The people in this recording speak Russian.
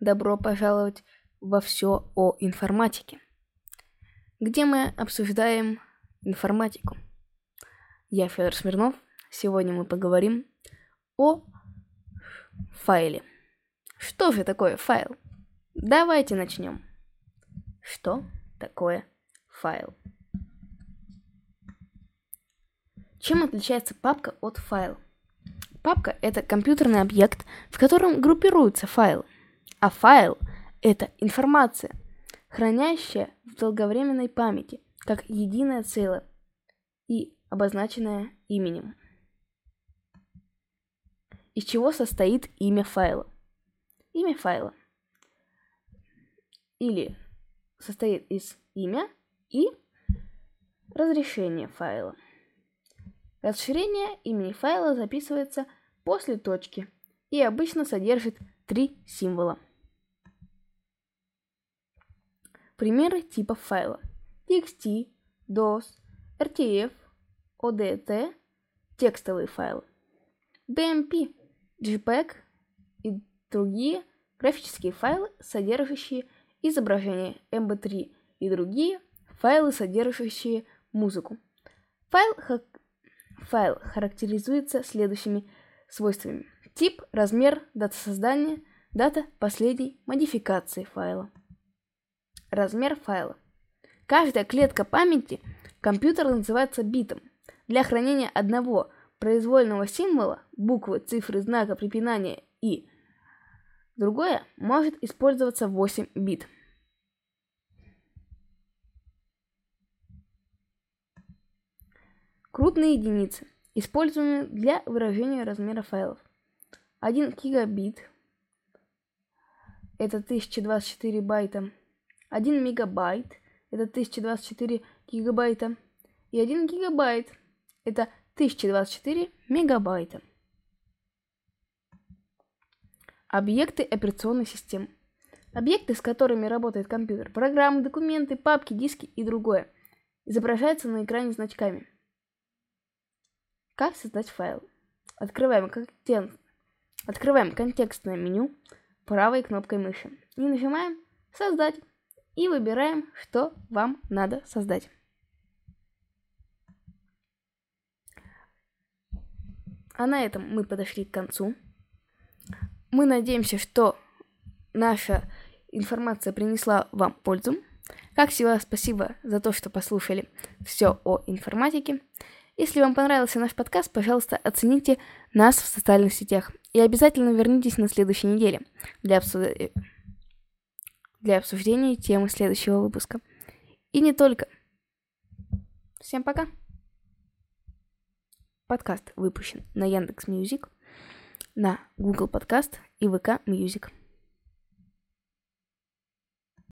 Добро пожаловать во все о информатике, где мы обсуждаем информатику. Я Федор Смирнов. Сегодня мы поговорим о файле. Что же такое файл? Давайте начнем. Что такое файл? Чем отличается папка от файла? Папка — это компьютерный объект, в котором группируются файлы, а файл — это информация, хранящая в долговременной памяти как единое целое и обозначенное именем. Из чего состоит имя файла? Имя файла или состоит из имя и разрешения файла. Расширение имени файла записывается после точки и обычно содержит три символа. Примеры типов файла. TXT, DOS, RTF, ODT, текстовые файлы. BMP, JPEG и другие графические файлы, содержащие изображение MP3 и другие файлы, содержащие музыку. Файл Файл характеризуется следующими свойствами. Тип, размер, дата создания, дата последней модификации файла. Размер файла. Каждая клетка памяти компьютера называется битом. Для хранения одного произвольного символа, буквы, цифры, знака препинания и другое может использоваться 8 бит. Крупные единицы, используемые для выражения размера файлов. 1 гигабит – это 1024 байта. 1 мегабайт – это 1024 гигабайта. И 1 гигабайт – это 1024 мегабайта. Объекты операционной системы. Объекты, с которыми работает компьютер, программы, документы, папки, диски и другое, изображаются на экране значками – как создать файл? Открываем, контент... Открываем контекстное меню правой кнопкой мыши и нажимаем «Создать» и выбираем, что вам надо создать. А на этом мы подошли к концу. Мы надеемся, что наша информация принесла вам пользу. Как всегда, спасибо за то, что послушали все о информатике. Если вам понравился наш подкаст, пожалуйста, оцените нас в социальных сетях. И обязательно вернитесь на следующей неделе для, обсуд... для обсуждения темы следующего выпуска. И не только. Всем пока. Подкаст выпущен на Яндекс на Google Podcast и VK Music.